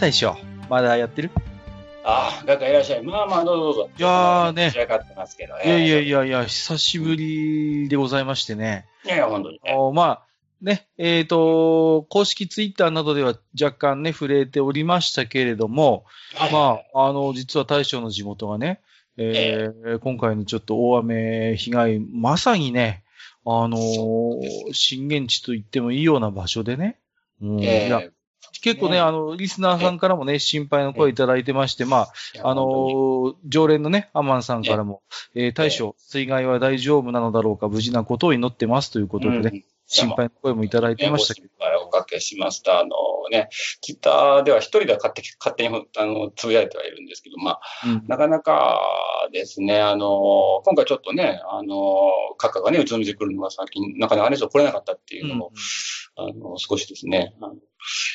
大将、まだやってる？ああ、画家いらっしゃい。まあまあ、どうぞどうぞ。いやーねってますけど。いやいやいいやいや、久しぶりでございましてね。や。いや、本当にね。おまあ、ね、えっ、と、公式ツイッターなどでは若干ね、触れておりましたけれども、はいまあ、あの、実は大将の地元がね、えー今回のちょっと大雨被害、まさにね、あのー震源地と言ってもいいような場所でね、うんええいや結構ね、ねあの、リスナーさんからもね、心配の声いただいてまして、まあ、あの常連のね、アマンさんからも、えー大将、水害は大丈夫なのだろうか、無事なことを祈ってますということでね、心配の声もいただいてましたけど、おかけしました。あのね、ツイッターでは一人では勝手勝手にあのつぶやいてはいるんですけど、まあ、うん。なかなかですね、あの、今回ちょっとね、あの、カカがね、うちの店来るのが最近、なかなかね、ちょっと来れなかったっていうのも、あの、少しですね、あの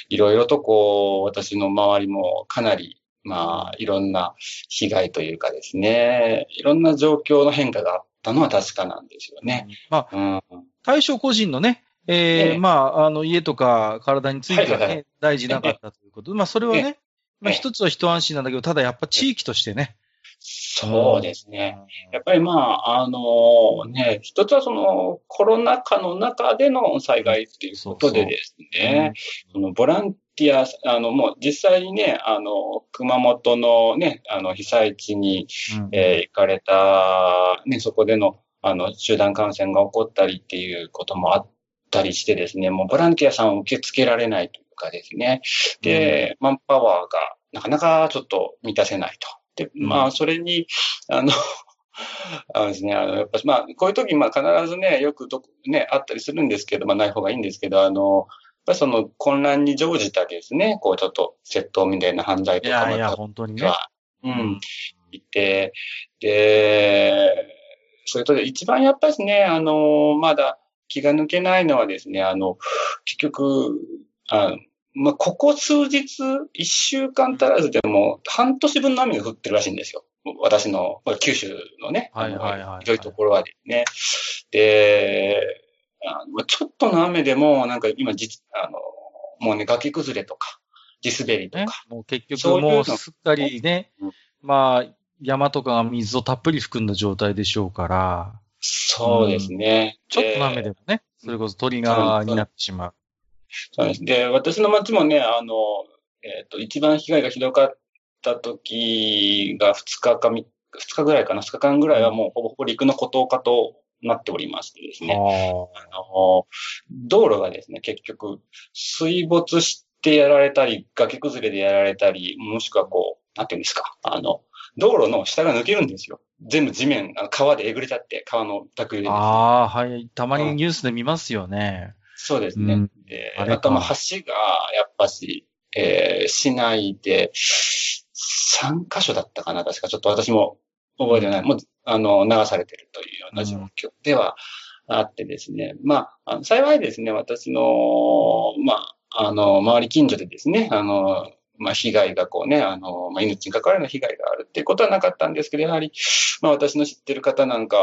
いろいろとこう、私の周りもかなり、まあ、いろんな被害というかですね、いろんな状況の変化があったのは確かなんですよね。まあ、うん。大将個人のね、えーええまあ、あの、家とか体についてはね、はいはいは大事なかったということで、まあ、それはね、まあ、ええ一つは一安心なんだけど、ただやっぱ地域としてね。そうですね。やっぱりまあ、あのね、一つはそのコロナ禍の中での災害っていうことでですね、そのボランティア、あのもう実際にね、あの、熊本のね、あの被災地に、うん。えー行かれた、ね、そこでの、あの、集団感染が起こったりっていうこともあったりしてですね、もうボランティアさんを受け付けられないというかですね、で、マンパワーがなかなかちょっと満たせないと。で、まあ、それに、あの、あのですね、あの、やっぱまあ、こういう時、まあ、必ずね、よくどこ、ね、あったりするんですけど、まあ、ない方がいいんですけど、あの、やっぱりその混乱に乗じたですね、こう、ちょっと窃盗みたいな犯罪いとかやいや、も本当にね。は、うん、いて、で、それと一番やっぱりね、あの、まだ気が抜けないのはですね、あの、結局、あまあ、ここ数日、一週間足らずでも、半年分の雨が降ってるらしいんですよ。私の、まあ九州のね、はいはいはいはい広いところはですね。で、あのちょっとの雨でも、なんか今実、あの、もうね、崖崩れとか、地滑りとねか、、もう結局もうすっかりねうん、まあ、山とかが水をたっぷり含んだ状態でしょうから、そうですね。ちょっとの雨でもね、それこそトリガーになってしまう。そうです。で、私の町もね、あの、えっ、と、一番被害がひどかった時が2日か3日、2日ぐらいかな、2日間ぐらいはもうほぼほぼ陸の孤島化となっておりましてですね。ああの、道路がですね、結局、水没してやられたり、崖崩れでやられたり、もしくはこう、なんていうんですか、あの、道路の下が抜けるんですよ。全部地面、あの川でえぐれちゃって、川の濁流であ。ああ、はい。たまにニュースで見ますよね。そうですね。うんでああと、まあ、橋が、やっぱし、えー市内で、3箇所だったかな、確か。ちょっと私も覚えてない。もう、あの、流されてるというような状況ではあってですね。まあ、あの幸いですね、私の、まあ、あの、周り近所でですね、あの、まあ、被害がこうね、あの、まあ、命に関わるような被害があるっていうことはなかったんですけど、やはり、まあ、私の知ってる方なんか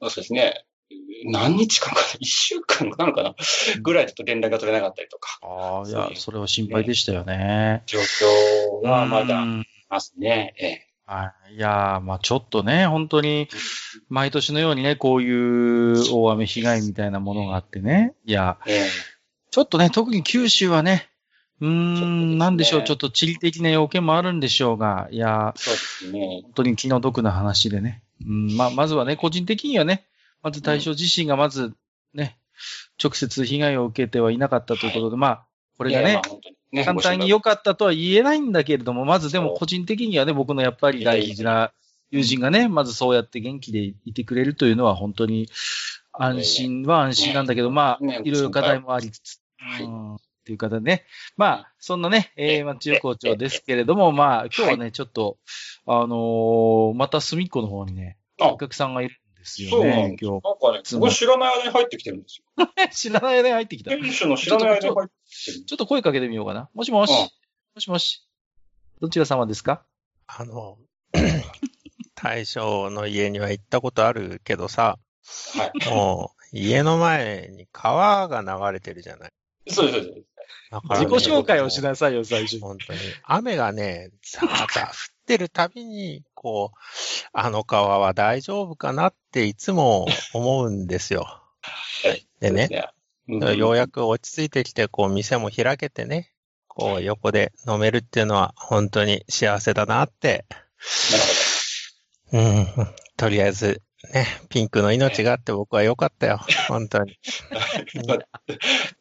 も、そうですね、何日間かな、一週間かなのかな、ぐらいちょっと連絡が取れなかったりとか、ああ、いやそれは心配でしたよね。状況はまだますね。ええはい。いやー、まあちょっとね、本当に、毎年のようにね、こういう大雨被害みたいなものがあってね。いや、ええちょっとね、特に九州はね、うーん、なんでしょう、ちょっと地理的な要件もあるんでしょうが、いや、そうですね。本当に気の毒な話でね。うん、まあ、まずはね、個人的にはね、まず対象自身がまずね、直接被害を受けてはいなかったということで、まあ、これがねね簡単に良かったとは言えないんだけれども、まずでも個人的にはね、僕のやっぱり大事な友人がね、まずそうやって元気でいてくれるというのは本当に安心は安心なんだけど、まあ、ねいろいろ課題もありつつ。はい。うんっていう方でね。まあ、そんなね、えー、町横丁ですけれども、まあ、今日はね、ちょっと、あのーまた隅っこの方にね、あ。お客さんがいるんですそうなんよね。今なんかね、すごい知らない間に入ってきてるんですよ。日。知らない間に入ってきた。ち店主の知らない間に入ってきてる。ょっと声かけてみようかな。もしもし。うんもしもし。どちら様ですか？あの、大将の家には行ったことあるけどさ、はい。もう家の前に川が流れてるじゃない。そうです、そうです。だからね自己紹介をしなさいよ、最初に。本当に。雨がね、ザーザー降ってるたびに、こう、あの川は大丈夫かなっていつも思うんですよ。はい。でね、ねようやく落ち着いてきて、こう、店も開けてね、こう、横で飲めるっていうのは本当に幸せだなって。うん、とりあえず、ね、ピンクの命があって僕は良かったよ。本当に。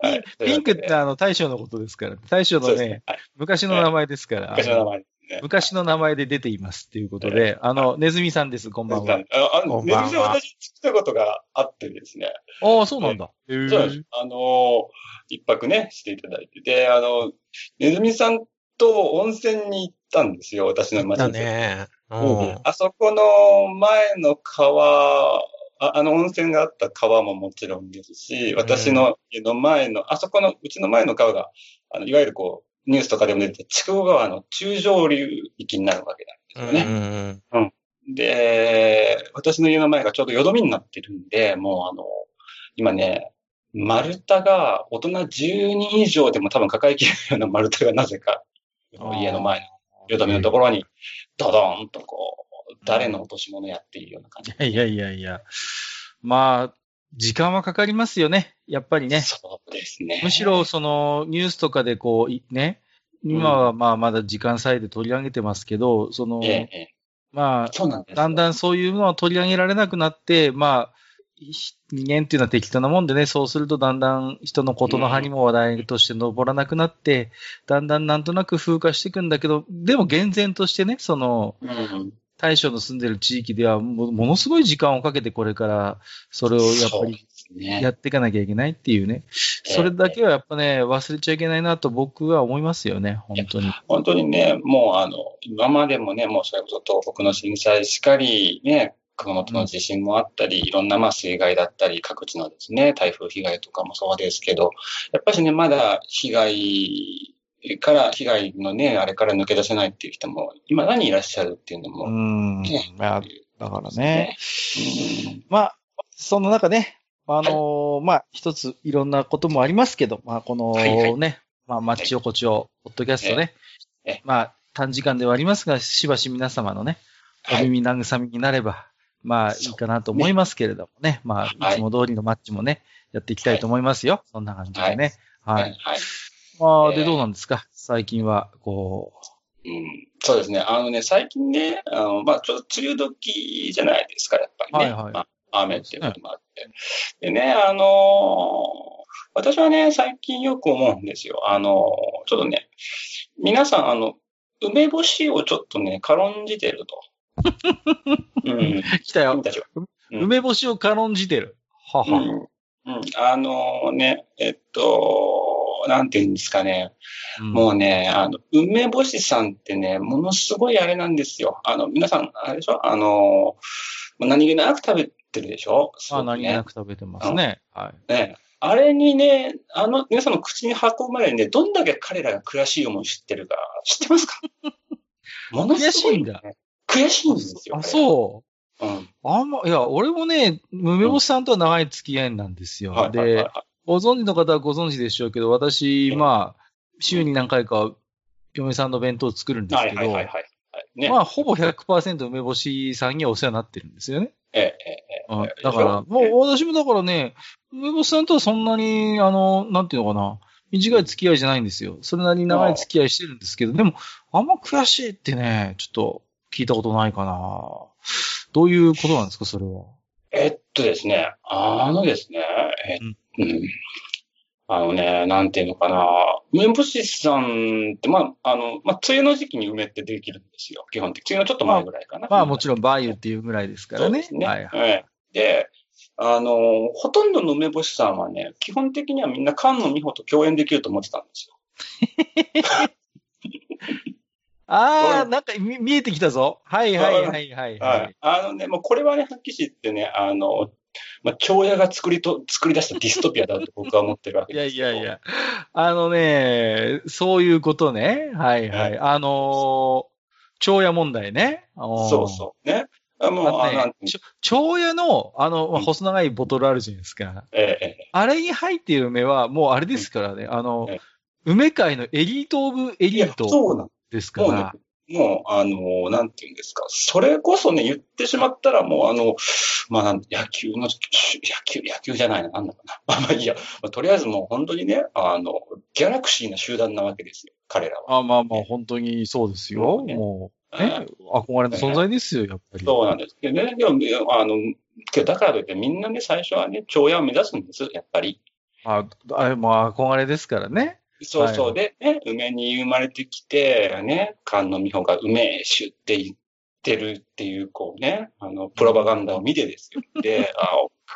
はい ピンクってあの、大将のことですから。大将のね、ね。はい昔の名前ですから。昔の名前。昔の名前で出ていますっていうことで、あの、ネズミさんです、こんばんは。ああの、ネズミさん私作ったことがあってですね。ああ、そうなんだ。そうです。あのー、一泊ね、していただいて。で、あの、ネズミさんと温泉に行ったんですよ、私の町だに。ね。あそこの前の川、ああの温泉があった川ももちろんですし、私の家の前の、あそこの、うちの前の川が、あの、いわゆるこう、ニュースとかでも出てた筑後川の中上流域になるわけなんですよね。うんで、私の家の前がちょうどよどみになってるんで、もうあの、今ね、丸太が大人10人以上でも多分抱えきれるような丸太がなぜか、家の前のよどみのところに、ドドーンとこう、誰の落とし物やっているような感じ。いやいやいや。まあ、時間はかかりますよね。やっぱりね。そうですね。むしろ、その、ニュースとかでこう、いね、今はまあまだ時間差で取り上げてますけど、そのえ、え、ええ、まあ。だんだんそういうのは取り上げられなくなって、まあ、ひ人間っていうのは適当なもんでね、そうするとだんだん人のことの葉にも話題として上らなくなって、だんだんなんとなく風化していくんだけど、でも厳然としてね、その、うん。大将の住んでる地域ではも、ものすごい時間をかけてこれから、それをやっぱり。やっていかなきゃいけないっていうね。それだけはやっぱね、忘れちゃいけないなと僕は思いますよね、本当に。本当にね、もうあの、今までもね、もうそれこそ東北の震災しかり、ね、熊本の地震もあったり、いろんなまあ水害だったり、各地のですね、台風被害とかもそうですけど、やっぱりね、まだ被害から、被害のね、あれから抜け出せないっていう人も、今何いらっしゃるっていうのうも、ん。ね、まあ、だからね。うん。まあ、その中ね、あのーまあ、一ついろんなこともありますけど、まあ、このはいはい。ね、まあ、マッチ横丁、ポッドキャストね。ええ、まあ、短時間ではありますが、しばし皆様のね、おはい。耳慰めになれば、まあ、いいかなと思いますけれどもね、まあ、はい。いつも通りのマッチもね、やっていきたいと思いますよ。そんな感じでね。は。はいい。はい。まあ、で、ええどうなんですか？最近は、こうん、そうですね。あのね、最近ね、あの、まあ、ちょっと梅雨時じゃないですか、やっぱりね。はいはいまあ、雨っていうこともあって。でね、あのー私はね、最近よく思うんですよ。あのーちょっとね、皆さん、あの、梅干しをちょっとね、軽んじてると。うん。う、来たよ。うん梅干しを軽んじてる。はは。うん。うん。あのね、えっと、なんて言うんですかね。うんもうね、あの、梅干しさんってね、ものすごいあれなんですよ。あの、皆さん、あれでしょ？あの、何気なく食べてるでしょ？あ、ね何気なく食べてますね。はい。ね。あれにね、あの、皆さんの口に運ぶまでにね、どんだけ彼らが悔しい思い知ってるか、知ってますか？ものすごい、悔しいんだ悔しいんですよ。あ、そう。う。うん。あんま、いや、俺もね、梅干しさんとは長い付き合いなんですよ。はいはいはいで、はご存知の方はご存知でしょうけど、私、うんまあ、週に何回か、嫁さんの弁当を作るんい。ですけどはいはいはい、はい。はいね。まあ、ほぼ100%梅干しさんにはお世話になってるんですよね。ええ、ええ、だから、もう私もだからね、梅干しさんとはそんなに、あの、なんていうのかな、短い付き合いじゃないんですよ。それなりに長い付き合いしてるんですけど、でも、あんま悔しいってね、ちょっと聞いたことないかな。どういうことなんですか、それは？えっとですね、あのですね、えうん。あのね、なんていうのかな。梅干しさんって、まあ、あの、まあ、梅雨の時期に梅ってできるんですよ。基本的に。梅雨のちょっと前ぐらいかな。まあもちろん、バーユっていうぐらいですからね。ね。はいはい。ええで、あの、ほとんどの梅干しさんはね、基本的にはみんな菅野美穂と共演できると思ってたんですよ。ああ、なんか見見えてきたぞ。はいはいはいはい。ははいい。あのね、もうこれはね、はっきり言ってね、あの、まあ、京屋が作りと、作り出したディストピアだと僕は思ってるわけいやですよ。いやいや。あのね、そういうことね。はいはい。はいあのー、長屋問題ね。そうそう。ね。あもう、あのあなんね、ちょ長屋の、あの、細長いボトルあるじゃないですか。えええあれに入っている梅は、もうあれですからね、あのええ、梅界のエリートオブエリー、トそうなんですかもうねら。、もう、あの、なんていうんですか。それこそね、言ってしまったらもう、あの、まあ、野球の、野球、野球じゃないな、なんだかな。まあまあいいや。まあとりあえずもう本当にね、あの、ギャラクシーな集団なわけですよ、彼らは。あまあまあ、本当にそうですよ。ねもう、あね、憧れの存在ですよ、やっぱり。そうなんです。でね、でも、あの、だからといってみんなね、最初はね、長屋を目指すんです、やっぱり。あ、あれも憧れですからね。そうそう。はいで、ね、梅に生まれてきて、ね、菅野美穂が梅酒って言ってるっていう、こうね、あの、プロパガンダを見てですよ。で、あ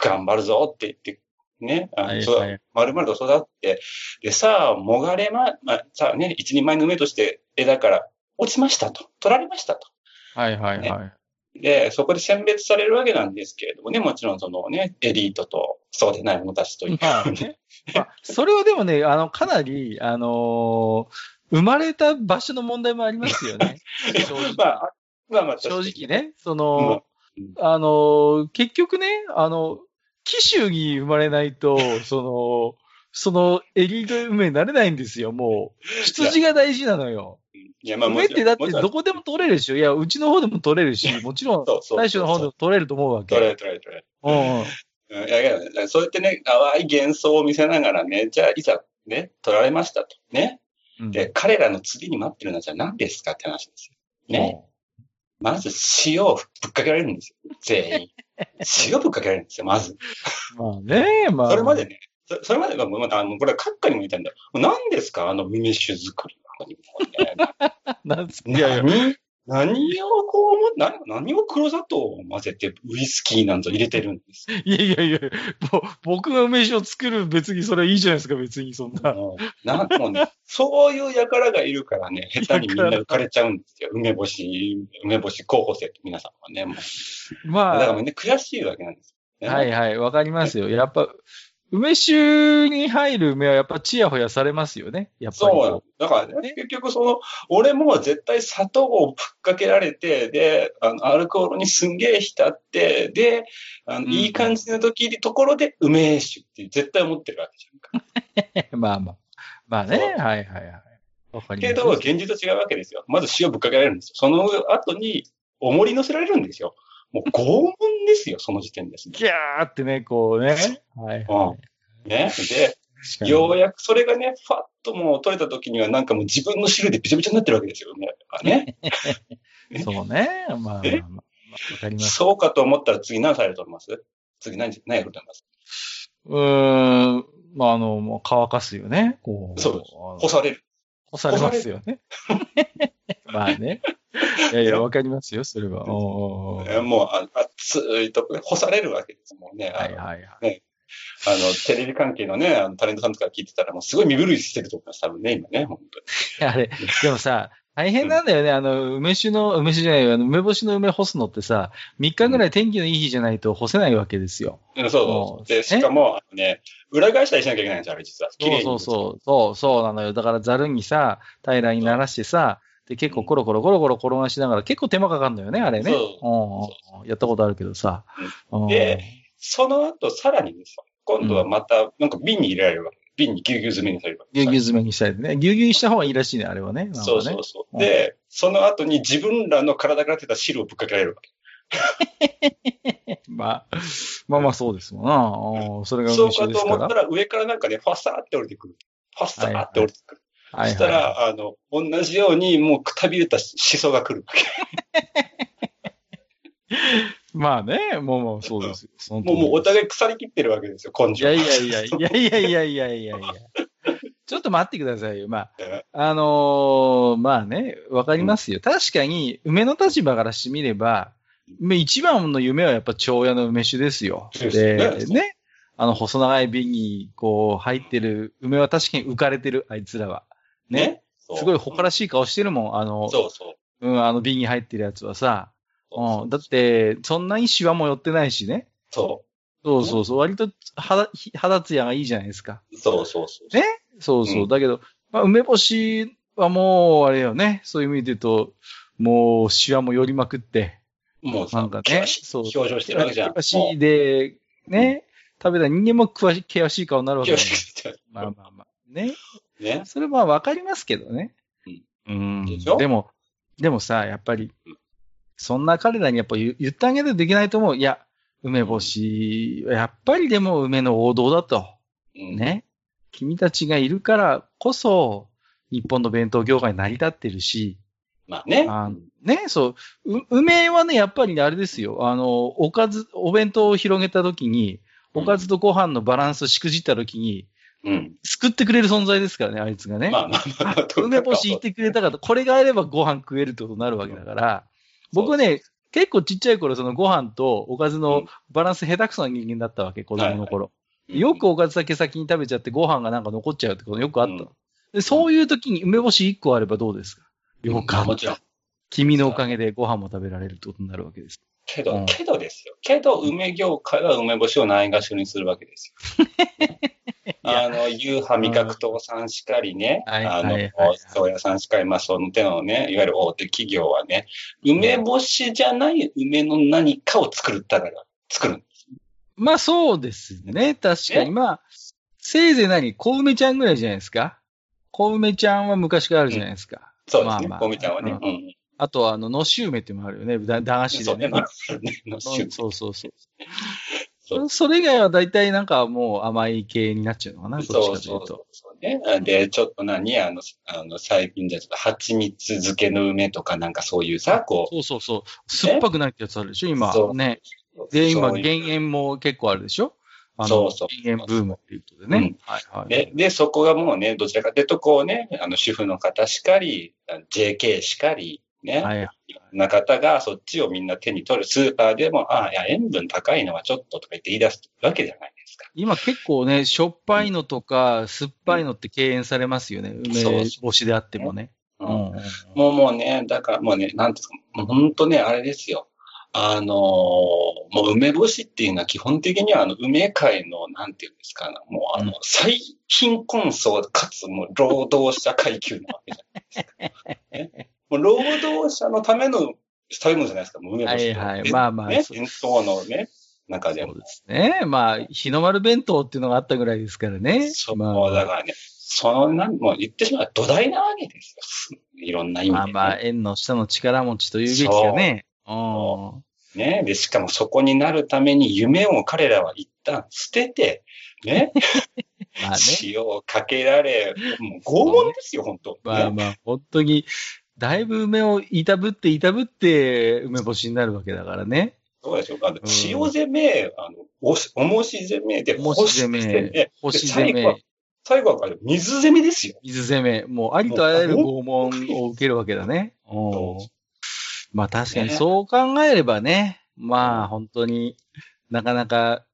頑張るぞって言って、ね、あのはいそうはいまるまると育って、で、さあ、もがれま、まあ、さあね、一人前の梅として枝から落ちましたと。取られましたと。はいはいはい。で、そこで選別されるわけなんですけれどもね、もちろんそのね、エリートとそうでない者たちという。まあね。まあ、それはでもね、あの、かなり、あのー生まれた場所の問題もありますよね。正直。まあ、まあまあ、正直ね。その、うんあのー結局ね、あの、紀州に生まれないと、その、そのエリート梅になれないんですよ、もう。羊が大事なのよ。いや、まあ、梅ってだってどこでも取れるでしょ。いや、うちの方でも取れるし、もちろん、大将の方でも取れると思うわけ。取れる取れる取れる。うんいやいや、そうやってね、淡い幻想を見せながらね、じゃあ、いざ、ね、取られましたと。ね。うんで、彼らの次に待ってるのはじゃあ何ですかって話ですよ。ね。まず、塩をぶっかけられるんですよ。全員。塩ぶっかけられるんですよ、まず。まあね、まあ。それまでね、そそれまでが、もうあの、これは閣下にも言ったんだよ。何ですか？あの、梅酒作りなのに。もうねなんついやいや、何何をこうも、な何を黒砂糖を混ぜてウイスキーなんぞ入れてるんです？かいやいやいや、ぼ僕が梅酒を作る別にそれはいいじゃないですか、別にそんな。なもうね、そういう輩がいるからね、下手にみんな浮かれちゃうんですよ。梅干し、梅干し候補生と皆さんはね、もう。まあ、だからみんな悔しいわけなんですよ、ね。はいはい、わかりますよ。やっぱ、梅酒に入る梅はやっぱチヤホヤされますよね。やっぱりこ。そう。だからね、ね結局その、俺も絶対砂糖をぶっかけられて、で、あの、アルコールにすんげえ浸って、で、あの、うんいい感じの時にところで梅酒って絶対思ってるわけじゃんか。まあまあ。まあね、はいはいはい。わかります。けど、現実と違うわけですよ。まず塩ぶっかけられるんですよ。その後に、重り乗せられるんですよ。もう拷問ですよ、その時点ですね。ギャーってね、こうね。はいはい。ね。で、ようやくそれがね、ファッともう取れた時にはなんかもう自分の汁でびちゃびちゃになってるわけですよね。ね。そうね。まあまあわかります。そうかと思ったら次何されると思います？次何、何やると思います？うーん。まああの、もう乾かすよね。こう。そうです干される。干されますよね。まあね。いやいや、わかりますよ、それは。もうあ熱いとこで干されるわけです。もうね、はいはいはい。あのテレビ関係のね、あのタレントさんとか聞いてたらもうすごい身震いしてると思います。多分ね、今ね、本当に。あれ、でもさ、大変なんだよね。あの、梅酒の、梅酒じゃないよ。あの、梅干しの梅干すのってさ、3日ぐらい天気のいい日じゃないと干せないわけですよ。うんそうそう。で、しかも、ね、裏返したりしなきゃいけないんですよ、あれ実は。そうそうそう。そう、そうなのよ。だからざるにさ、平らにならしてさ、で、結構コロコロコロコロ転がしながら、結構手間かかるのよね、あれね。そううんうんやったことあるけどさ。うんで、その後、さらにですよ。今度はまた、なんか瓶に入れられるわけ。瓶にぎゅうぎゅう詰めにされるわけ。ぎゅうぎゅう詰めにしたいでね。ぎゅうぎゅうにした方がいいらしいね、あれはね。そうそうそう。うんで、その後に自分らの体から出た汁をぶっかけられるわけ。まあ、まあまあそうですもんな。うんそれが梅そうか酒ですからと思った。ら上からなんかね、ファッサーって降りてくる。ファッサーって降りてくる。はいはい、したら、あの、同じようにもうくたびれた思想が来るわけ。まあね、もうもうそうですよ。もうもうお互い腐りきってるわけですよ、根性。いやいやいや、いやいやいやいやいやいや。ちょっと待ってくださいよ。まあ、あのー、まあね、わかりますよ。うん、確かに、梅の立場からしてみれば、一番の夢はやっぱ蝶屋の梅酒ですよ。で、ね、あの、細長い瓶に、こう、入ってる梅は確かに浮かれてる、あいつらは。ね。すごい誇らしい顔してるもん。あの、そうそう。うん、あの瓶に入ってるやつはさ。そううん。だって、そんなにシワも寄ってないしね。そそうそうそう。割と肌、肌ツヤがいいじゃないですか。う。そうそうそう。ね？そうそう。うんだけど、まあ、梅干しはもう、あれよね。そういう意味で言うと、もう、シワも寄りまくって、もうさ、なんかねそう表情してるわけじゃん。険しいで、ね、食べた人間も詳し険しい顔になるわけだ険しいまあまあまあ。ね。ね。それはわかりますけどね。うん。でしょ？でも、でもさ、やっぱりうん、そんな彼らにやっぱ言言ってあげないといけないと思う。いや、梅干し、やっぱりでも梅の王道だと。うん。ね。君たちがいるからこそ、日本の弁当業界成り立ってるし、まあね。あね、そう、う梅はね、やっぱりね、あれですよ。あの、おかず、お弁当を広げたときに、おかずとご飯のバランスをしくじったときに、うん。救ってくれる存在ですからね、あいつがね。まあまあまあまあ。梅干し言ってくれたかと、これがあればご飯食えるってことになるわけだから、僕はね、結構ちっちゃい頃、そのご飯とおかずのバランス下手くそな人間だったわけ、子供の頃。うんよくおかずだけ先に食べちゃってご飯がなんか残っちゃうってことよくあったでそういう時に梅干し1個あればどうですか？よかった。君のおかげでご飯も食べられるってことになるわけです。けど、うんけどですよ。けど、梅業界は梅干しをないがしろにするわけですよ。あの、夕飯味覚糖さんしかりね、はいあの宗谷さんしかり、まあ、その手のね、いわゆる大手企業はね、梅干しじゃない梅の何かを作るためだ。作る。まあそうですね。確かに。ねまあ、せいぜい何？小梅ちゃんぐらいじゃないですか？小梅ちゃんは昔からあるじゃないですか。そうですねまあま。あこみちゃんはね。ううん。あとは、あの、のし梅っていうのもあるよね。だ駄菓子そうね。でね。ねのそうそうそうそう。そうそれ以外は大体なんかもう甘い系になっちゃうのかな、そうかというと。そうそうそうね。で、ちょっと何？あの、あの、最近じゃちょっと蜂蜜漬けの梅とかなんかそういうさ、こそうそうそう。酸っぱくないってやつあるでしょ、今そ。うね。う。で、今、減塩も結構あるでしょ？あの、そうそう減塩ブームっていうことでね。うんはいはい。で、で、そこがもうね、どちらかというと、こうね、あの、主婦の方しかり、JK しかり、ね、はい。いろんな方がそっちをみんな手に取るスーパーでも、ああ、いや、塩分高いのはちょっととか言って言い出すわけじゃないですか。今結構ね、しょっぱいのとか、酸っぱいのって敬遠されますよね。梅干しであってもね。ううんもうもうね、だからもうね、なんていうんですか、もう本当ね、あれですよ。あのーもう梅干しっていうのは基本的にはあの梅界の、なんていうんですか、もうあの、うん最貧困層かつもう労働者階級なわけじゃないですか。ね、もう労働者のための食べ物じゃないですか、もう梅干しって。はいはいでまあまあね、そう伝統のね、中でもそう。ですね。まあ、日の丸弁当っていうのがあったぐらいですからね。そう、まあ、だからね、その、なん、もう言ってしまえば土台なわけですよ。いろんな意味で、ね。まあまあ、縁の下の力持ちというべきかね。うん。ね。で、しかもそこになるために夢を彼らは一旦捨てて、ね。まあね。塩をかけられ、もう拷問ですよ、本当。ね、まあまあ、本当に、だいぶ梅をいたぶっていたぶって梅干しになるわけだからね。そうでしょ。あのん塩攻め、あの、おし、おもし攻めで、もし攻め干し攻最後はめ、最後は水攻めですよ。水攻め、もうありとあらゆる拷問を受けるわけだね。そううんまあ確かにねそう考えればね、まあ本当になかなか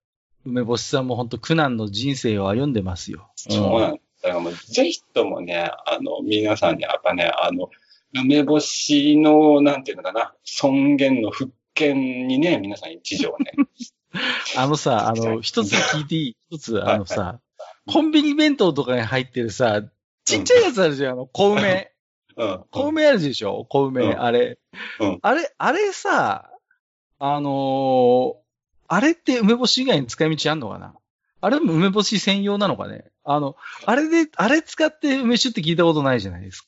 梅干しさんも本当苦難の人生を歩んでますよ。そうなんです。だからもう、ぜひともね、あの、皆さんにやっぱね、あの、梅干しの、なんていうのかな、尊厳の復権にね、皆さん一条ね。あのさ、あの、一つ聞いていい？一つ、あのさ、コンビニ弁当とかに入ってるさ、ちっちゃいやつあるじゃん、あの、小梅。うん。小梅あるでしょ？小梅、うん。あれ、うん。あれ、あれさ、あのーあれって梅干し以外に使い道あんのかな？あれも梅干し専用なのかね？あの、あれで、あれ使って梅酒って聞いたことないじゃないですか。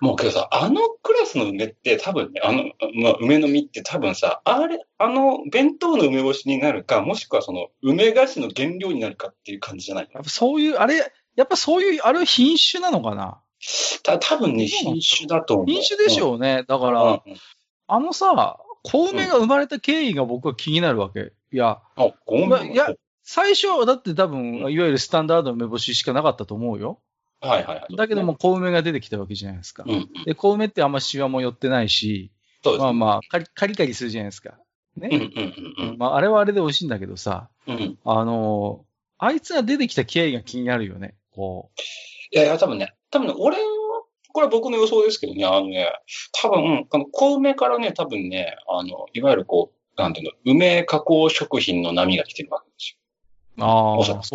もうけどさ、あのクラスの梅って多分ね、あの、まあ、梅の実って多分さ、あれ、あの、弁当の梅干しになるか、もしくはその、梅菓子の原料になるかっていう感じじゃない？やっぱそういう、あれ、やっぱそういう、あれは品種なのかな？た多分ね、品種だと思う。品種でしょうね。だかうん。ら、うんあのさ、小梅が生まれた経緯が僕は気になるわけ。いや、あ、ごめん。まあいや最初はだって多分、うんいわゆるスタンダードの梅干ししかなかったと思うよ。はいはいはい。だけども、小梅が出てきたわけじゃないですか。うん、うん。で、小梅ってあんまシワも寄ってないし、ね。まあまあ、カリカリカリするじゃないですか。うんね。うんうんまあ、あれはあれで美味しいんだけどさ、うん。うん。あのーあいつが出てきた経緯が気になるよね。こいやいや、多分ね、多分ね、俺は、これは僕の予想ですけどね、あのね、多分、あの、小梅からね、多分ね、あの、いわゆるこう、なんていうの、梅加工食品の波が来てるわけですう。ああ、おそらく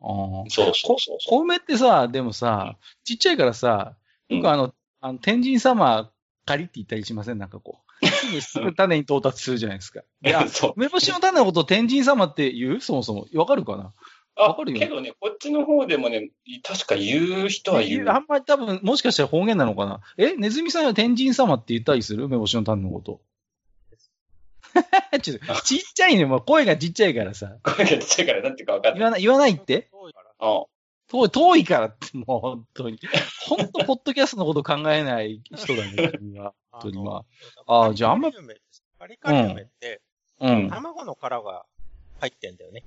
そう。そうそうそうそ小梅ってさ、でもさ、ちっちゃいからさ、う。よくあの、あの天神様仮って言ったりしません？なんかこう。すぐすぐ種に到達するじゃないですか。いや、そう。梅干しの種のことを天神様って言う？そもそも。わかるかな？あわかるよけどね、こっちの方でもね、確か言う人は言う。あんまり多分、もしかしたら方言なのかな？えネズミさんは天神様って言ったりする？梅干しの種のこと。ちょっと、ちっちゃいね。もう声がちっちゃいからさ。声がちっちゃいからなんていうか分かんない。言わない、言わないって？あ遠い、遠いからって、もう本当に。本当、ポッドキャストのこと考えない人だね、君は。本当にまああーじゃああんまカリカリ梅って、うん。卵の殻が入ってんだよね。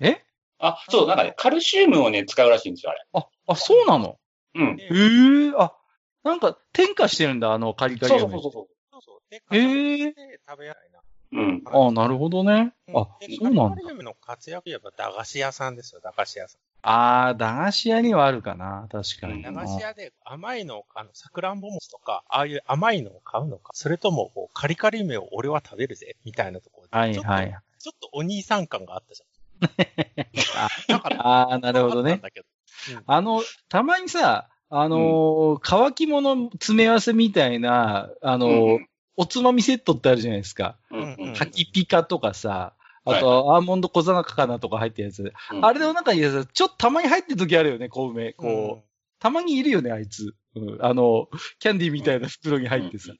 え？あ、そう、なんかね、カルシウムをね、使うらしいんですよ、あれ。あ、あ、そうなの？うん。でへえ、あ、なんか、添加してるんだ、あの、カリカリ梅そうそうそうそそうそう。で、へーで食べやすいな。う。うん。あなるほどね。あ、でそうなんだカリカリ梅の活躍やっぱ駄菓子屋さんですよ、駄菓子屋さん。あー、駄菓子屋にはあるかな。確かに。うん駄菓子屋で甘いのを、あの、さくらんぼ餅とか、ああいう甘いのを買うのか、それとも、こう、カリカリ梅を俺は食べるぜ、みたいなところで。はいはい。ちょっとお兄さん感があったじあゃん。だから、あー、なるほどねあったん。だけどあの、たまにさ、あのー乾き物詰め合わせみたいな、あのーおつまみセットってあるじゃないですか。うん。うん。うんかきピカとかさ、あと、アーモンド小魚かなとか入ってるやつ。あれの中にさ、ちょっとたまに入ってる時あるよね、小梅。こう、たまにいるよね、あいつ。うん、あの、キャンディーみたいな袋に入ってさ。うん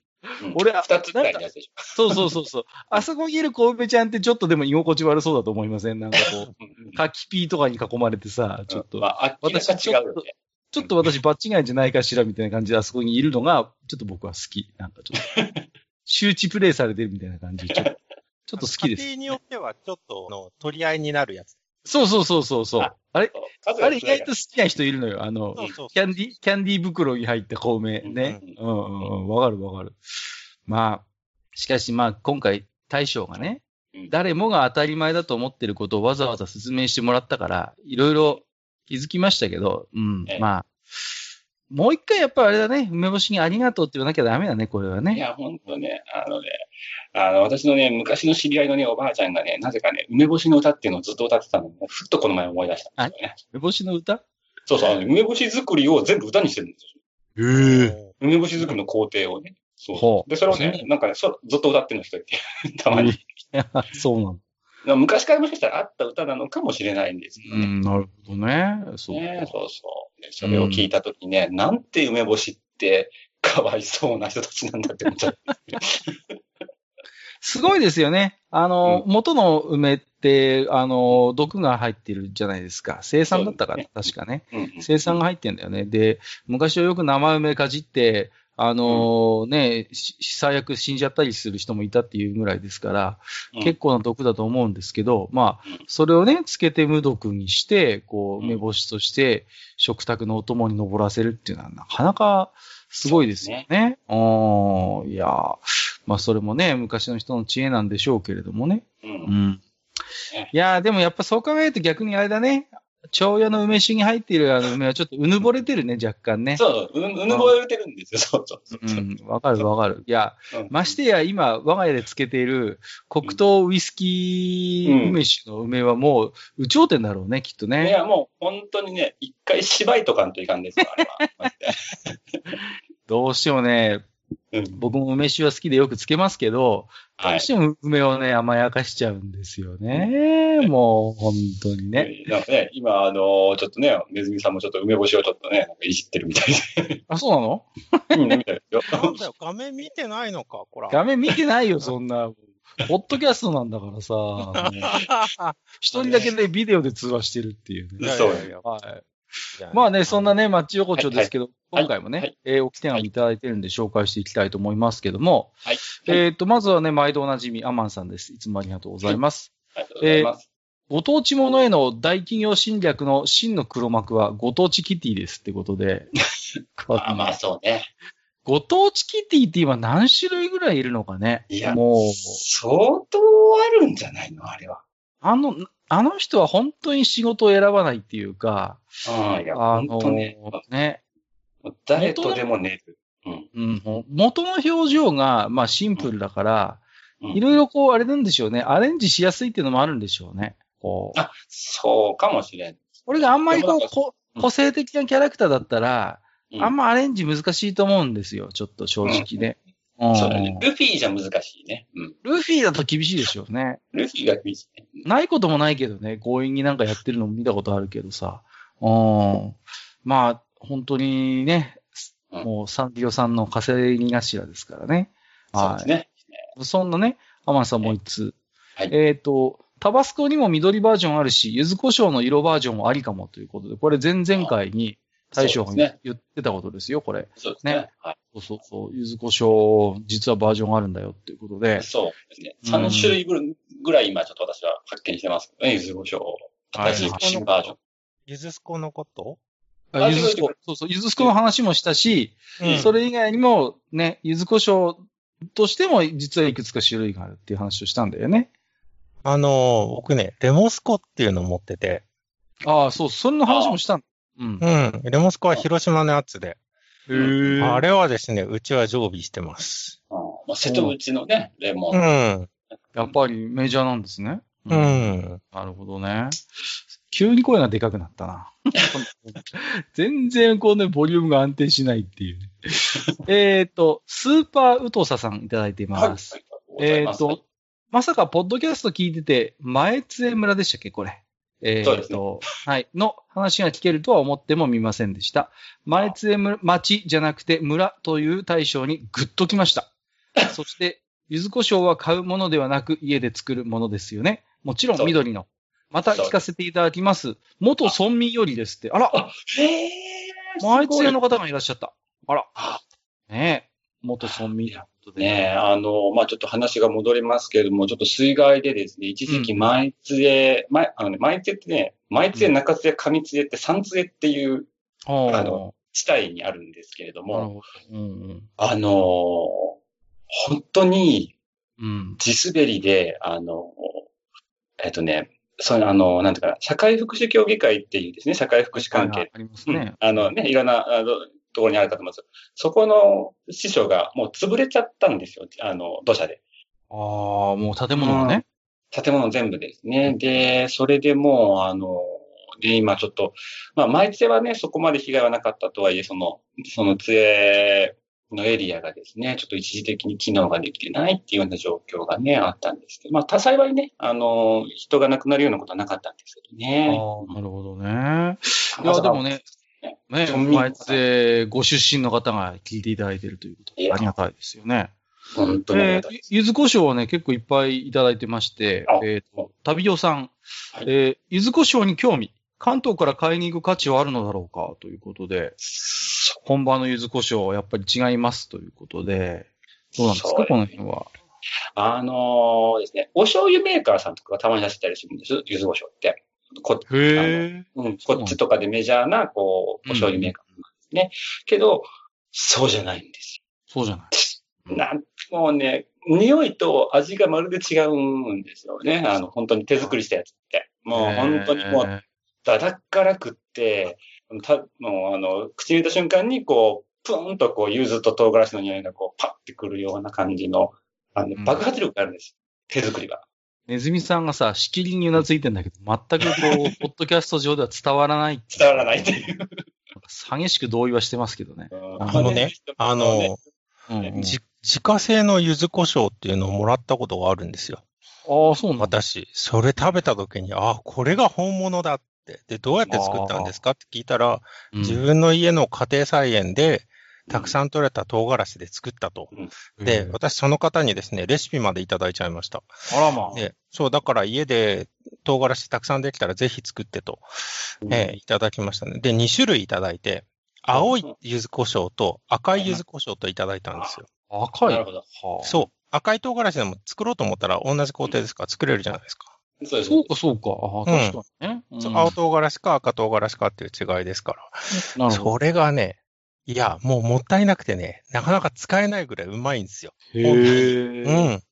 俺二つみたいなやつでしょ。そうそうそうそう。あそこにいる小梅ちゃんってちょっとでも居心地悪そうだと思いません？なんかこうんう、カキピーとかに囲まれてさ、ちょっと、まあ、明らか違うよね。ちょっと私場違いじゃないかしらみたいな感じであそこにいるのが、ちょっと僕は好き。なんかちょっと、周知プレイされてるみたいな感じ。ちょっと、ちょっと好きです。家庭によっては、ちょっと、の、取り合いになるやつ。そうそうそうそうそう。ああれ、数あれ意外と好きな人いるのよ。あの、キャンディ、キャンディ袋に入った小梅ね。うんうんうん。わかるわかる。まあ、しかしまあ今回大将がねうん、誰もが当たり前だと思ってることをわざわざ説明してもらったから、いろいろ気づきましたけど、うんええ、まあ、もう一回やっぱりあれだね、梅干しにありがとうって言わなきゃダメだね、これはいね。や、ほんとね、あのね、あの、私のね、昔の知り合いのね、おばあちゃんがね、なぜかね、梅干しの歌っていうのをずっと歌ってたのを、ふっとこの前思い出したんですよね。梅干しの歌？そうそう、梅干し作りを全部歌にしてるんですよ。え梅干し作りの工程をね。そうで、それをね、なんかね、そずっと歌ってるの人いて、たまに。そうなの。昔からもしかしたらあった歌なのかもしれないんですけどね。うん、なるほどね。そうか。ねそうそう。でそれを聞いたときね、なんて梅干しって、かわいそうな人たちなんだって思っちゃった。すごいですよね。あの、う元の梅って、あの、毒が入ってるじゃないですか。生産だったから、そう確かね。うんうん生産が入ってんだよね。で、昔はよく生梅かじって、あのね、し最悪死んじゃったりする人もいたっていうぐらいですから、うん結構な毒だと思うんですけど、まあうん、それをね、つけて無毒にして、こう、うん梅干しとして食卓のお供に登らせるっていうのは、なかなかすごいですよね。うん、いやーまあそれもね、昔の人の知恵なんでしょうけれどもね。う。うんん。いやーでもやっぱそう考えると逆にあれだね。長屋の梅酒に入っているあの梅はちょっとうぬぼれてるね、若干ね。そうそう、ううぬぼれてるんですよ。そうそうそう。うん、わかるわかる。いや、うんましてや今、我が家でつけている黒糖ウイスキー梅酒の梅はもう、有頂天だろうね、きっといね。や、もう本当にね、一回芝居とかんといかんですよ、あれは。どうしてもね、うん。僕も梅酒は好きでよくつけますけど、どはい。うしても梅をね、甘やかしちゃうんですよね。もう、本当にね。なんかね、今、あの、ちょっとね、ネズミさんもちょっと梅干しをちょっとね、いじってるみたいで。あ、そうなの？うん、みたいですよ。なんだよ、画面見てないのか、こら。画面見てないよ、そんな。ポッドキャストなんだからさ、一人だけね、ビデオで通話してるっていうね。そうやはい。まあね、そんなね、マッチ横丁ですけど、はい今回もね、はいえー、置き手紙いただいてるんで紹介していきたいと思いますけども、はい。えっ、と、まずはね、毎度おなじみ、アマンさんです。いつもありがとうございます。ありがとうございます。ご当地ものへの大企業侵略の真の黒幕はご当地キティですってことで。まあまあ、そうね。ご当地キティって今何種類ぐらいいるのかね。いやもう、相当あるんじゃないの？あれは。あの、あの人は本当に仕事を選ばないっていうか、ああ、いや、あのね。ね、誰とでも寝る。うん。元の表情が、まあシンプルだから、うんいろいろこう、あれなんでしょうね。アレンジしやすいっていうのもあるんでしょうね。こう。あ、そうかもしれん。これがあんまりこう個性的なキャラクターだったら、うんあんまアレンジ難しいと思うんですよ。ちょっと正直ね。うんそうだね。ルフィじゃ難しいね。うん。ルフィだと厳しいでしょうね。ルフィが厳しいね。ないこともないけどね、強引になんかやってるのも見たことあるけどさ。うん。まあ、本当にね、うんもうサンリオさんの稼ぎ頭ですからね。はそうですね。い。そんなね、アマンさんもう一つ。はいえっ、と、タバスコにも緑バージョンあるし、柚子胡椒の色バージョンもありかもということで、これ前々回に大将がそうですね言ってたことですよ、これ。そうですね。ねはい。そうそうそう、柚子胡椒、実はバージョンあるんだよっていうことで。そうですね。うん3種類ぐらい今ちょっと私は発見してますけどね、ゆずごしょう。はい新しい新バージョン。ゆずすこのこと？ああ柚子違う違う、胡そうそう、柚子胡椒の話もしたし、うんそれ以外にもね、柚子胡椒としても実はいくつか種類があるっていう話をしたんだよね。あの、僕ね、レモスコっていうのを持ってて、ああ、そう、それの話もしたんうん。うん、レモスコは広島のやつで、へーあれはですね、うちは常備してます。うんまあ、瀬戸内のね、レモうン。ん、やっぱりメジャーなんですね。う。ん。なるほどね。急に声がでかくなったな。全然こうね、ボリュームが安定しないっていうね。えっと、スーパーウトサさんいただいていはい。ます。ええっと、まさか、ポッドキャスト聞いてて、前津江村でしたっけこれ。えっ、そうですと、はい。の話が聞けるとは思ってもみませんでした。前津江村、町じゃなくて村という対象にグッときました。そして、柚子胡椒は買うものではなく家で作るものですよね。もちろん緑の。また聞かせていただきます。元村民よりですって。あら、へー。前津江すの方がいらっしゃった。あらあ、ねえ。元村民ねえ、あの、まあ、ちょっと話が戻りますけれども、ちょっと水害でですね、一時期、前津江、前、あのね、前津江ってね、前津江、中津江、上津江って三津江っていうああの地帯にあるんですけれども。うんうん。あのー本当にうん。地滑りで、あの、えっとね、そう、あの、なんていうかな、社会福祉協議会っていうですね、社会福祉関係、ありますねうん。あのね、いろんなあのところにあるかと思います。そこの師匠がもう潰れちゃったんですよ、あの、土砂で。ああ、もう建物がね。建物全部ですね。で、それでもう、あの、で、今ちょっと、まあ、前津はね、そこまで被害はなかったとはいえ、その、その杖のエリアがですね、ちょっと一時的に機能ができてないっていうような状況がね、あったんですけど、まあ、多幸いね、あの、人が亡くなるようなことはなかったんですけどね。ああ、なるほどね。いや、でもね、ね、村民前津ご出身の方が聞いていただいているということで、ありがたいですよね。本当にえ。ー、ゆずこしょうはね、結構いっぱいいただいてましてあ、えっ、と、旅オさん、はいえー、ゆずこしょうに興味、関東から買いに行く価値はあるのだろうかということで、本場のゆずこしょうはやっぱり違いますということで、どうなんですか、この辺は？あのですね、お醤油メーカーさんとかがたまに出してたりするんです、柚子胡椒って。こへえ。うん、こっちとかでメジャーな、こう、お醤油メーカーなんですね。けど、そうじゃないんですそうじゃない。よ。なんもうね、匂いと味がまるで違うんですよね。あの、本当に手作りしたやつって。もう本当にもう、へだだっからくって、たもうあの、口に入れた瞬間に、こう、プーンとこう、柚子と唐辛子の匂いがこう、パッてくるような感じの、あのうん、爆発力があるんです。手作りが。ーネズミさんがさ、しきりにうなずいてんだけど、全くこう、ポッドキャスト上では伝わらない。伝わらないっていう。なんか激しく同意はしてますけどね。ああのね、あの、うんうん、じ自家製の柚子胡椒っていうのをもらったことがあるんですよ。ああ、そうなんだ。私、それ食べた時に、あ、これが本物だって。で、どうやって作ったんですかって聞いたら、うん自分の家の家庭菜園で、たくさん取れた唐辛子で作ったと。で、うん私その方にですね、レシピまでいただいちゃいました。あらまあ。で、そう、だから家で唐辛子たくさんできたらぜひ作ってと、えーいただきましたね。で、2種類いただいて、青い柚子胡椒と赤い柚子胡椒といただいたんですよ。赤い。なるほど。はあそう。赤い唐辛子でも作ろうと思ったら同じ工程ですか？ら作れるじゃないですか。そうか、そうか。確かにね。うんそう青唐辛子か赤唐辛子かっていう違いですから。なるほど。それがね、いや、もうもったいなくてね、なかなか使えないぐらいうまいんですよ。へうえ。ん。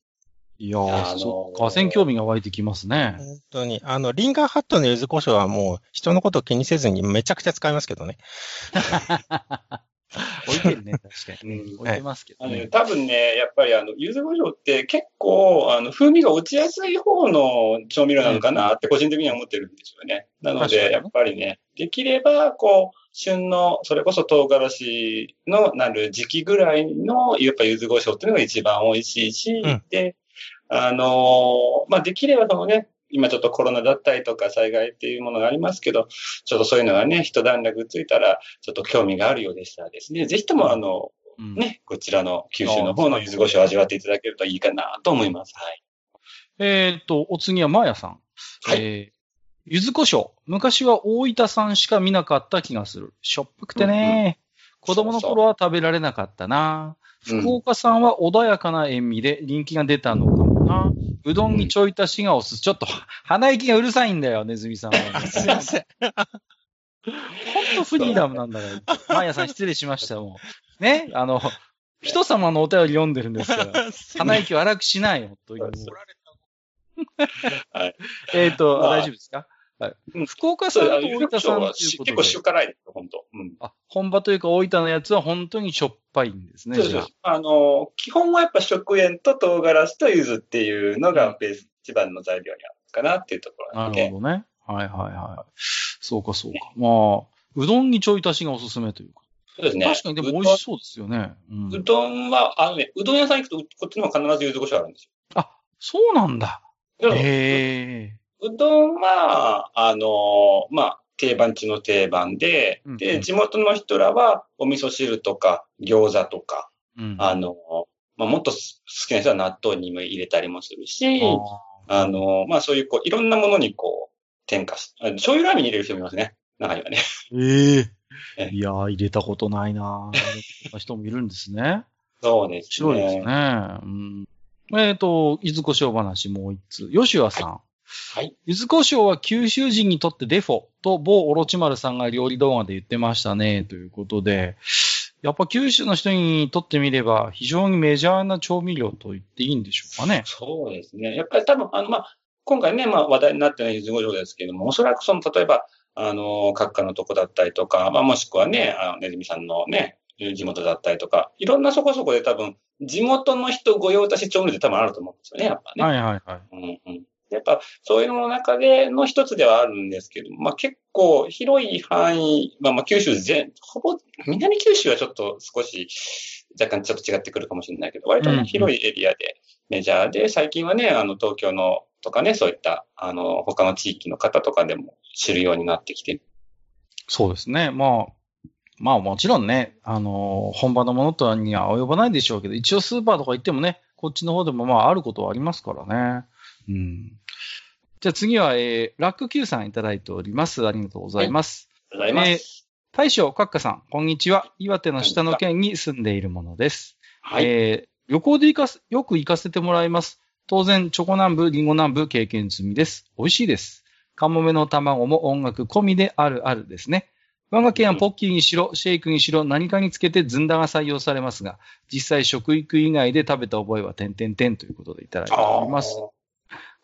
いやー、あのーそっ興味が湧いてきますね。本当に。あの、リンガーハットの柚子胡椒はもう人のことを気にせずにめちゃくちゃ使いますけどね。置いてるね、確かに。うん置いてますけあのね、どね。多分ね、やっぱりあの、柚子胡椒って結構、あの、風味が落ちやすい方の調味料なのかなって個人的には思ってるんですよね。なので、やっぱりね、できれば、こう、旬の、それこそ唐辛子のなる時期ぐらいの、やっぱ柚子胡椒っていうのが一番美味しいし、うんで、あのーまあ、できればそのね、今ちょっとコロナだったりとか災害っていうものがありますけど、ちょっとそういうのがね、一段落ついたら、ちょっと興味があるようでしたらですね、ぜひともあの、うんね、こちらの九州の方の柚子胡椒を味わっていただけるといいかなと思います。はい。えっと、お次はマーヤさん。はいえー柚子胡椒。昔は大分産しか見なかった気がする。しょっぱくてね。子供の頃は食べられなかったな。うん福岡産は穏やかな塩味で人気が出たのかもな。うどんにちょい足しがおすす。ちょっと、鼻息がうるさいんだよ、ネズミさんは。すいません。ほんとフリーダムなんだから。マーヤさん失礼しました、もう。ね、あの、人様のお便り読んでるんですから。鼻息を荒くしないよ、と。はい。えっと、大丈夫ですか？はいうん。福岡そう、あ産と大分産というは。結構塩辛いですよ、本当。うん。あ、本場というか大分のやつは本当にしょっぱいんですね。そうそうあ。あの、基本はやっぱ食塩と唐辛子と柚子っていうのがベース、一番の材料にあるかなっていうところななので。るほどね。はいはいはい。そうかそうか。まあ、うどんにちょい足しがおすすめというか。そうですね。確かにでも美味しそうですよね。うんうどんは、あのね、うどん屋さん行くと、こっちの方が必ず柚子胡椒あるんですそうなんだ。よ。へえ。うどんは、あの、まあ、定番中の定番で、うんうで、ん地元の人らは、お味噌汁とか、餃子とか、うん。あの、まあ、もっと好きな人は納豆にも入れたりもするし、ああの、まあ、そういう、こう、いろんなものにこう、添加し、あ醤油ラーメンに入れる人もいますね。中にはね。ーえええ。いやー、入れたことないなー。そんな人もいるんですね。そうですね。白いですね。うん。えっ、と、柚子胡椒話もう一つ。吉和さん。はい。柚子胡椒は九州人にとってデフォと某オロチマルさんが料理動画で言ってましたね、ということで、やっぱ九州の人にとってみれば非常にメジャーな調味料と言っていいんでしょうかね。そうですね。やっぱり多分、あの、まあ、今回ね、まあ、話題になってない柚子胡椒ですけども、おそらくその、例えば、あの、閣下のとこだったりとか、まあ、もしくはね、あの、ねずみさんのね、地元だったりとか、いろんなそこそこで多分、地元の人御用達調味料って多分あると思うんですよね、やっぱね。はいはいはい。うんうん。やっぱ、そういうのの中での一つではあるんですけど、まあ結構広い範囲、まあまあ九州全、ほぼ、南九州はちょっと少し若干ちょっと違ってくるかもしれないけど、割と広いエリアでメジャーで、最近はね、あの東京のとかね、そういった、あの、他の地域の方とかでも知るようになってきて、そうですね。まあ、まあもちろんね、あのー本場のものとはには及ばないでしょうけど、一応スーパーとか行ってもね、こっちの方でもまああることはありますからね。うん。じゃあ次は、えー、ラック Q さんいただいております。ありがとうございます。ございます。大将、閣下さん、こんにちは。岩手の下の県に住んでいるものです。はい。えー旅行で行かす、よく行かせてもらいます。当然、チョコ南部、リンゴ南部経験済みです。美味しいです。カモメの卵も音楽込みであるあるですね。我が県はポッキーにしろ、シェイクにしろ、何かにつけてずんだが採用されますが、実際食育以外で食べた覚えは点々点ということでいただいております。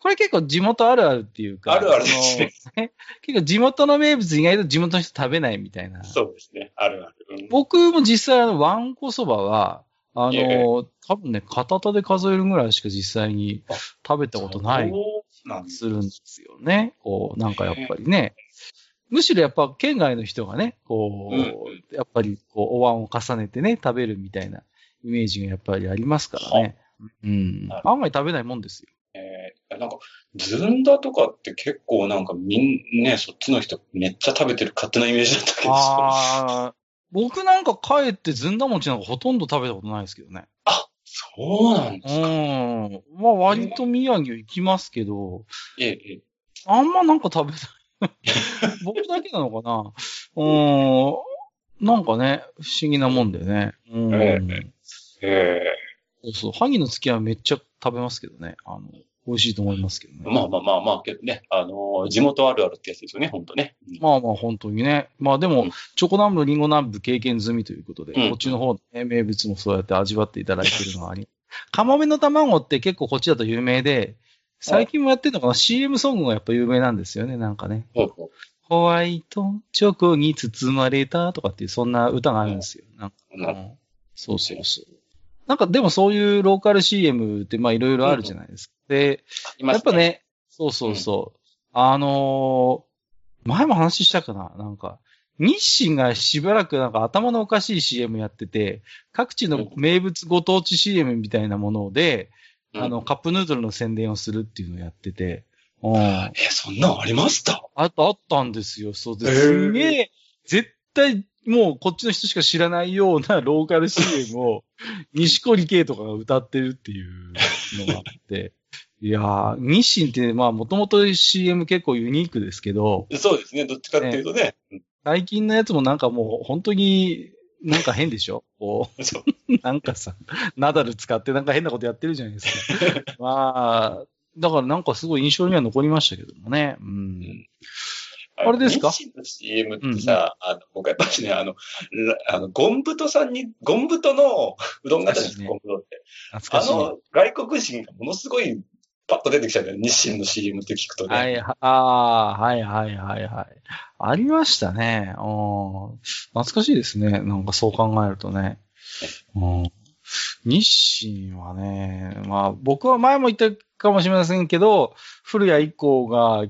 これ結構地元あるあるっていうか、あるあるですね 結構地元の名物意外と地元の人食べないみたいな。そうですね。あるある。うん僕も実際あの、ワンコそばは、あええの、多分ね、片手で数えるぐらいしか実際に食べたことないそうなんですするんですよね。こう、なんかやっぱりね。むしろやっぱ県外の人がね、こう、うんやっぱりこう、お椀を重ねてね、食べるみたいなイメージがやっぱりありますからね。うん。なる案外食べないもんですよ。えーなんか、ずんだとかって結構なんかみんね、そっちの人めっちゃ食べてる勝手なイメージだったけど。ああ、僕なんか帰ってずんだ餅なんかほとんど食べたことないですけどね。そうなんですか。うん。まあ割と宮城行きますけど、ええ、ええ。あんまなんか食べない。僕だけなのかなうん。なんかね、不思議なもんでね。うん。えええそうそう。萩の月はめっちゃ食べますけどね。あの、美味しいと思いますけどね。まあまあまあまあ、けどね、あのー地元あるあるってやつですよね、本当ね。うんまあまあ本当にね。まあでもうん、チョコ南部、リンゴ南部経験済みということで、うんこっちの方、ね、名物もそうやって味わっていただいてるのはあり。カモメの卵って結構こっちだと有名で、最近もやってるのかな ?CM ソングがやっぱ有名なんですよね、なんかね。ほうほホワイトチョコに包まれたとかっていう、そんな歌があるんですよ。なんかそうそうそう。なんかでもそういうローカル CM ってまあいろいろあるじゃないですか。で、いますやっぱ。ね、そうそうそう。あのー前も話したかな？なんか、日清がしばらくなんか頭のおかしい CM やってて、各地の名物ご当地 CM みたいなもので、うんあの、カップヌードルの宣伝をするっていうのをやってて、うん。え、そんなんありました？あった、あったんですよ。そうです。すんげえ、絶対、もうこっちの人しか知らないような ローカル CM を、西堀圭とかが歌ってるっていうのがあって。いやー、日清って、まあ、もともと CM 結構ユニークですけど、そうですね、どっちかっていうとね。最近のやつもなんかもう本当になんか変でしょ？こう、なんかさ、ナダル使ってなんか変なことやってるじゃないですか。まあ、だからなんかすごい印象には残りましたけどもね。うん。あれですか？日清の CM ってさ、あの、僕やっぱりね、あの、らあの、ゴンブトさんに、ゴンブトの うどんがあったんですねゴンブトって。懐かしい。あの、外国人がものすごいパッと出てきちゃうよね。日清の CM って聞くとね。はい、はああー、はいはいはいはい。ありましたね。うん懐かしいですね。なんかそう考えるとね。うん、日清はね、まあ僕は前も言ったかもしれませんけど、古谷一行が、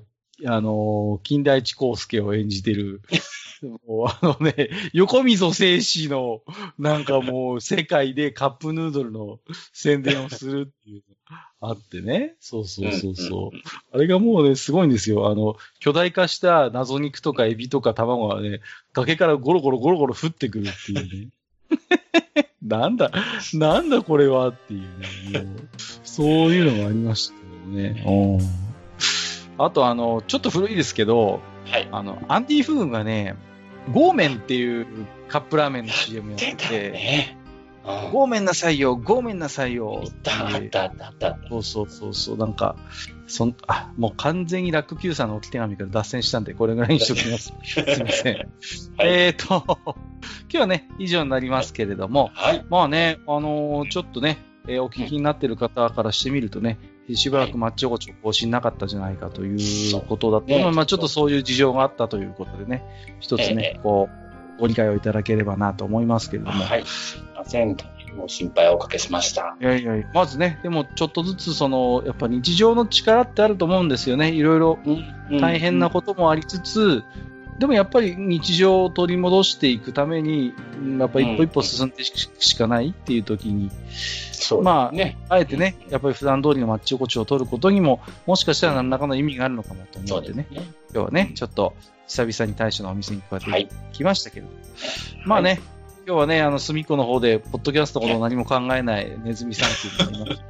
あの、金田一耕介を演じてる、あのね、横溝静止の、なんかもう世界でカップヌードルの宣伝をするっていうのがあってね。そうそうそうそう。あれがもうね、すごいんですよ。あの、巨大化した謎肉とかエビとか卵がね、崖からゴロゴロゴロゴロ降ってくるっていうね。なんだ、なんだこれはっていうね。うそういうのがありましたけどね。あとあの、ちょっと古いですけど、はい。あの、アンディ・フーンがね、ゴーメンっていうカップラーメンの CM やってて、ね。うんゴーメンなさいよ、ゴーメンなさいよあった、あった、あった。そうそうそうそう、なんか、そん、あ、もう完全にラック Q さんの置き手紙から脱線したんで、これぐらいにしときます。すいません。はいえっ、と、今日はね、以上になりますけれども、はい。まあね、あのーちょっとね、えーお聞きになっている方からしてみるとね、しばらくマッチ横丁更新なかったじゃないかということだと、そうねまあまあちょっとそういう事情があったということでね、一つえねえ、こう、ご理解をいただければなと思いますけれども。はい。すいません。もう心配をおかけしました。いやいやまずね、でもちょっとずつその、やっぱ日常の力ってあると思うんですよね。いろいろ大変なこともありつつ、でもやっぱり日常を取り戻していくために、うんやっぱ一歩一歩進んでししかないっていう時に、そうまあね。あえてね、やっぱり普段通りのマッチ横丁を取ることにも、もしかしたら何らかの意味があるのかもとそ思ってね、ね。今日はね、ちょっと久々に大将のお店にこうやってはい。来ましたけど、まあね、今日はね、あの、隅っこの方で、ポッドキャストのことを何も考えないネズミさんっていうのがいます。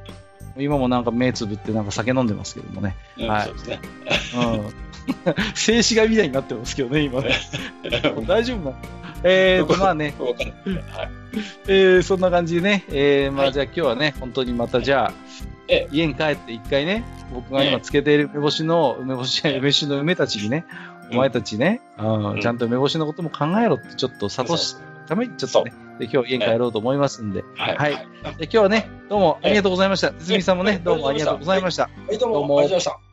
今もなんか目つぶってなんか酒飲んでますけどもね。うんはいそうですね。うん。静止画みたいになってますけどね、今ね。大丈夫なの？えーと、まあね、はい。えー、そんな感じでね、えー、まはいあじゃあ今日はね、本当にまたじゃあ、ええ家に帰って一回ね、僕が今つけている梅干しの、梅干しや梅酒の梅たちにね、お前たちね、ちゃんと梅干しのことも考えろってちょっと諭すためにちょっとね、で今日家に帰ろうと思いますんで、はい。はいはい。で今日はね、どうもありがとうございました。泉さんもね、ええどうもありがとうございました。はい、どうも、どうもありがとうございました。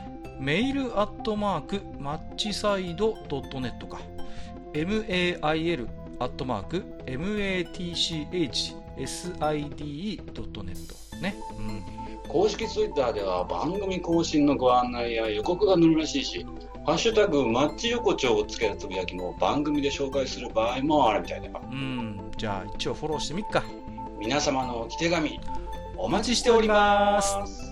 メールアットマークマッチサイドドットネットか。mail アアットマーク、matchside.net ね。うん。公式ツイッターでは番組更新のご案内や予告が載るらしいし、ハッシュタグマッチ横丁をつけるつぶやきも番組で紹介する場合もあるみたいだよ。うん。じゃあ、一応フォローしてみっか。皆様のお手紙、おお待ちしております。